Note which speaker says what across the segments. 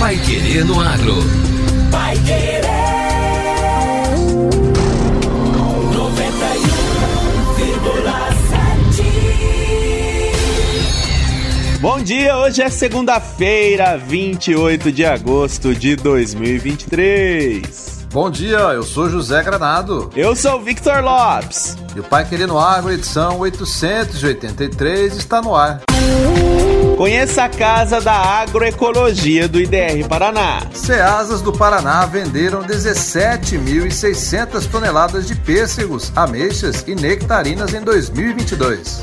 Speaker 1: Pai Querer no Agro.
Speaker 2: Pai Querer. 91,7.
Speaker 3: Bom dia, hoje é segunda-feira, 28 de agosto de 2023.
Speaker 4: Bom dia, eu sou José Granado.
Speaker 3: Eu sou Victor Lopes.
Speaker 4: E o Pai Querendo Agro, edição 883, está no ar.
Speaker 3: Conheça a Casa da Agroecologia do IDR Paraná.
Speaker 4: Ceasas do Paraná venderam 17.600 toneladas de pêssegos, ameixas e nectarinas em 2022.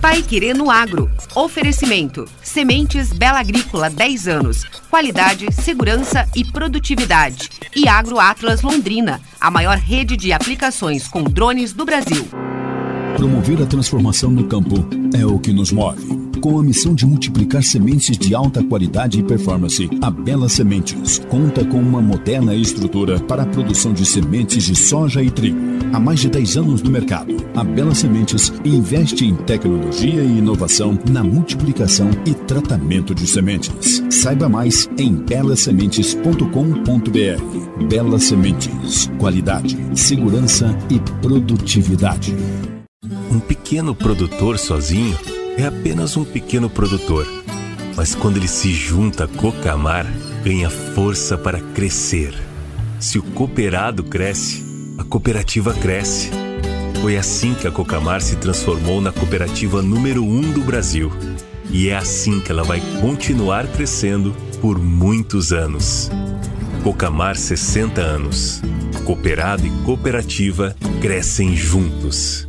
Speaker 5: Pai Querendo Agro. Oferecimento. Sementes Bela Agrícola 10 anos. Qualidade, segurança e produtividade. E Agro Atlas Londrina, a maior rede de aplicações com drones do Brasil.
Speaker 6: Promover a transformação no campo é o que nos move. Com a missão de multiplicar sementes de alta qualidade e performance, a Bela Sementes conta com uma moderna estrutura para a produção de sementes de soja e trigo. Há mais de 10 anos no mercado, a Bela Sementes investe em tecnologia e inovação na multiplicação e tratamento de sementes. Saiba mais em belasementes.com.br. Bela Sementes, qualidade, segurança e produtividade.
Speaker 7: Um pequeno produtor sozinho é apenas um pequeno produtor. Mas quando ele se junta a Cocamar, ganha força para crescer. Se o cooperado cresce, a cooperativa cresce. Foi assim que a Cocamar se transformou na cooperativa número um do Brasil. E é assim que ela vai continuar crescendo por muitos anos. Cocamar 60 anos. Cooperado e cooperativa crescem juntos.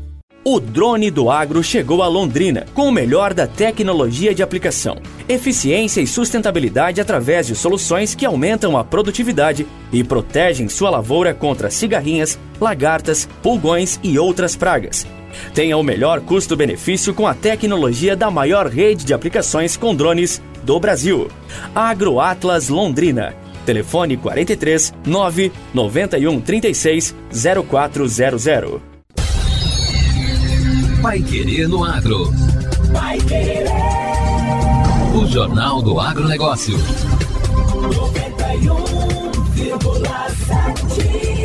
Speaker 8: O drone do agro chegou a Londrina com o melhor da tecnologia de aplicação, eficiência e sustentabilidade através de soluções que aumentam a produtividade e protegem sua lavoura contra cigarrinhas, lagartas, pulgões e outras pragas. Tenha o melhor custo-benefício com a tecnologia da maior rede de aplicações com drones do Brasil. Agro Atlas Londrina. Telefone 43 9 91 36 0400.
Speaker 1: Pai Querer no Agro.
Speaker 2: Pai Querer.
Speaker 1: O Jornal do Agronegócio.
Speaker 2: 91,7.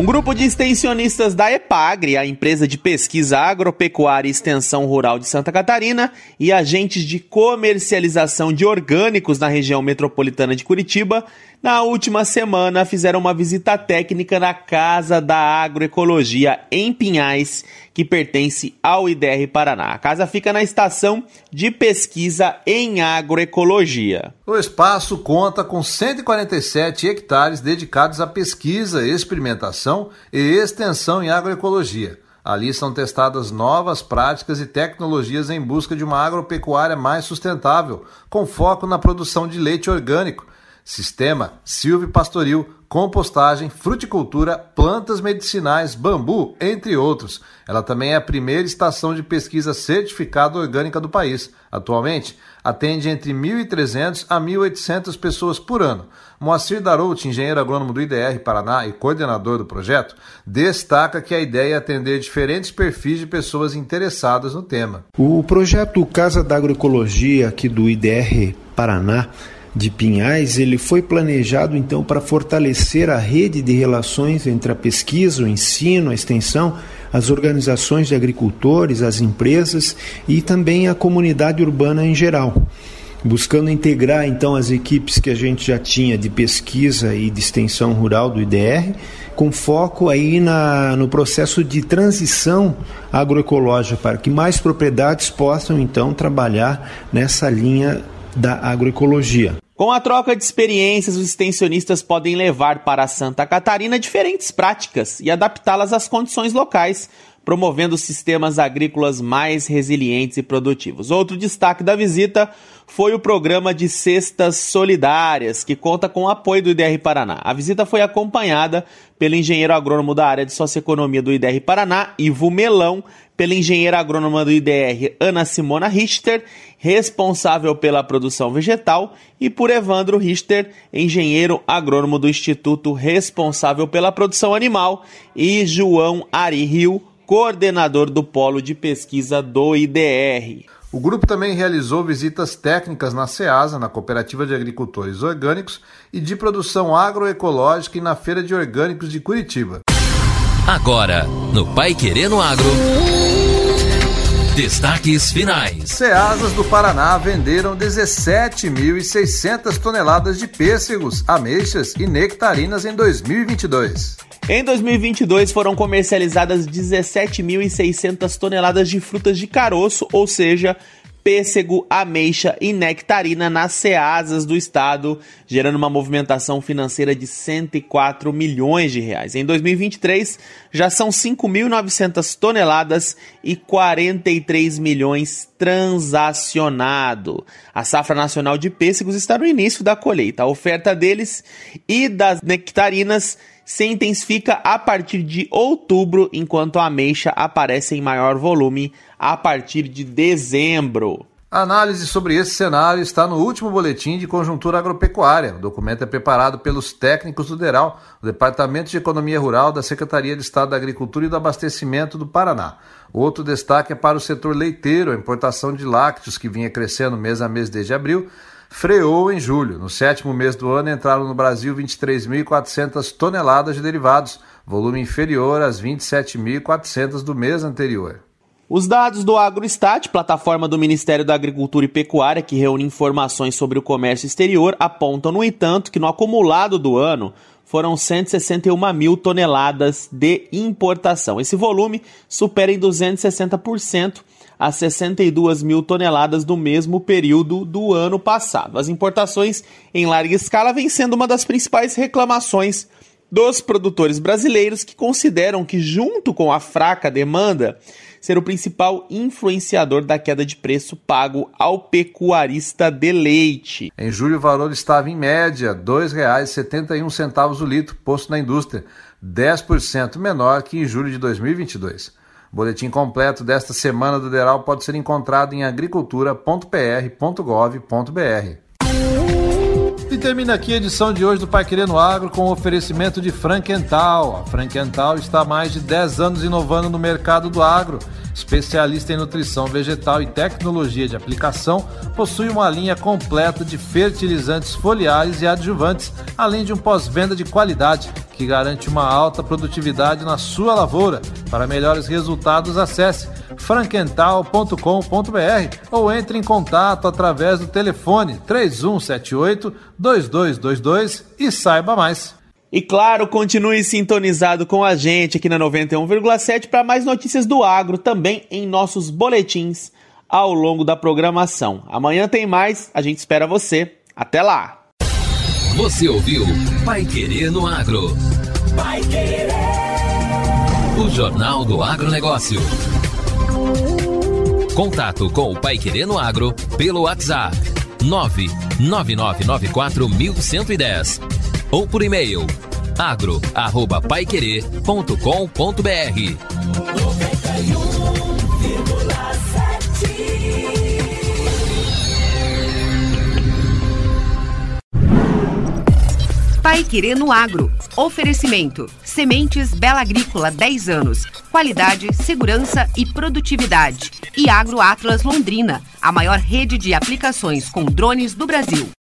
Speaker 3: Um grupo de extensionistas da EPAGRE, a empresa de pesquisa agropecuária e extensão rural de Santa Catarina, e agentes de comercialização de orgânicos na região metropolitana de Curitiba, na última semana fizeram uma visita técnica na Casa da Agroecologia em Pinhais, que pertence ao IDR Paraná. A casa fica na estação de pesquisa em agroecologia.
Speaker 4: O espaço conta com 147 hectares dedicados à pesquisa, experimentação e extensão em agroecologia. Ali são testadas novas práticas e tecnologias em busca de uma agropecuária mais sustentável, com foco na produção de leite orgânico, sistema silvipastoril, compostagem, fruticultura, plantas medicinais, bambu, entre outros. Ela também é a primeira estação de pesquisa certificada orgânica do país. Atualmente, atende entre 1.300 a 1.800 pessoas por ano. Moacir Darout, engenheiro agrônomo do IDR Paraná e coordenador do projeto, destaca que a ideia é atender diferentes perfis de pessoas interessadas no tema.
Speaker 9: O projeto Casa da Agroecologia aqui do IDR Paraná de Pinhais, ele foi planejado então para fortalecer a rede de relações entre a pesquisa, o ensino, a extensão, as organizações de agricultores, as empresas e também a comunidade urbana em geral. Buscando integrar então as equipes que a gente já tinha de pesquisa e de extensão rural do IDR, com foco aí na, no processo de transição agroecológica, para que mais propriedades possam então trabalhar nessa linha da agroecologia.
Speaker 3: Com a troca de experiências, os extensionistas podem levar para Santa Catarina diferentes práticas e adaptá-las às condições locais, promovendo sistemas agrícolas mais resilientes e produtivos. Outro destaque da visita foi o programa de cestas solidárias, que conta com o apoio do IDR Paraná. A visita foi acompanhada pelo engenheiro agrônomo da área de socioeconomia do IDR Paraná, Ivo Melão, pela engenheira agrônoma do IDR, Ana Simona Richter, responsável pela produção vegetal, e por Evandro Richter, engenheiro agrônomo do Instituto, responsável pela produção animal, e João Ari Rio, coordenador do Polo de Pesquisa do IDR.
Speaker 4: O grupo também realizou visitas técnicas na SEASA, na Cooperativa de Agricultores Orgânicos e de Produção Agroecológica e na Feira de Orgânicos de Curitiba.
Speaker 1: Agora, no Pai Querendo Agro. Destaques finais.
Speaker 4: Ceasas do Paraná venderam 17.600 toneladas de pêssegos, ameixas e nectarinas em 2022.
Speaker 3: Em 2022 foram comercializadas 17.600 toneladas de frutas de caroço, ou seja, pêssego, ameixa e nectarina nas ceasas do estado, gerando uma movimentação financeira de 104 milhões de reais. Em 2023, já são 5.900 toneladas e 43 milhões transacionado. A safra nacional de pêssegos está no início da colheita. A oferta deles e das nectarinas se intensifica a partir de outubro, enquanto a ameixa aparece em maior volume a partir de dezembro.
Speaker 4: A análise sobre esse cenário está no último boletim de conjuntura agropecuária. O documento é preparado pelos técnicos do DERAL, o Departamento de Economia Rural da Secretaria de Estado da Agricultura e do Abastecimento do Paraná. Outro destaque é para o setor leiteiro, a importação de lácteos, que vinha crescendo mês a mês desde abril, freou em julho. No sétimo mês do ano entraram no Brasil 23.400 toneladas de derivados, volume inferior às 27.400 do mês anterior.
Speaker 3: Os dados do AgroStat, plataforma do Ministério da Agricultura e Pecuária que reúne informações sobre o comércio exterior, apontam, no entanto, que no acumulado do ano foram 161 mil toneladas de importação. Esse volume supera em 260% as 62 mil toneladas do mesmo período do ano passado. As importações em larga escala vêm sendo uma das principais reclamações dos produtores brasileiros que consideram que, junto com a fraca demanda, ser o principal influenciador da queda de preço pago ao pecuarista de leite.
Speaker 4: Em julho, o valor estava em média R$ 2,71 o litro, posto na indústria, 10% menor que em julho de 2022. O boletim completo desta semana do Deral pode ser encontrado em agricultura.pr.gov.br. E termina aqui a edição de hoje do Pai Querendo Agro com o oferecimento de Frankenthal. A Frankenthal está há mais de 10 anos inovando no mercado do agro Especialista em nutrição vegetal e tecnologia de aplicação, possui uma linha completa de fertilizantes foliares e adjuvantes, além de um pós-venda de qualidade que garante uma alta produtividade na sua lavoura. Para melhores resultados, acesse frankental.com.br ou entre em contato através do telefone 3178 2222 e saiba mais.
Speaker 3: E claro, continue sintonizado com a gente aqui na 91,7 para mais notícias do agro também em nossos boletins ao longo da programação. Amanhã tem mais, a gente espera você. Até lá!
Speaker 1: Você ouviu Pai Querer no Agro.
Speaker 2: Pai Querer.
Speaker 1: O Jornal do Agronegócio. Contato com o Pai Querer no Agro pelo WhatsApp 999941110 ou por e-mail agro@paiquerer.com.br.
Speaker 5: Pai Querer no Agro. Oferecimento. Sementes Bela Agrícola 10 anos. Qualidade, segurança e produtividade. E Agro Atlas Londrina, a maior rede de aplicações com drones do Brasil.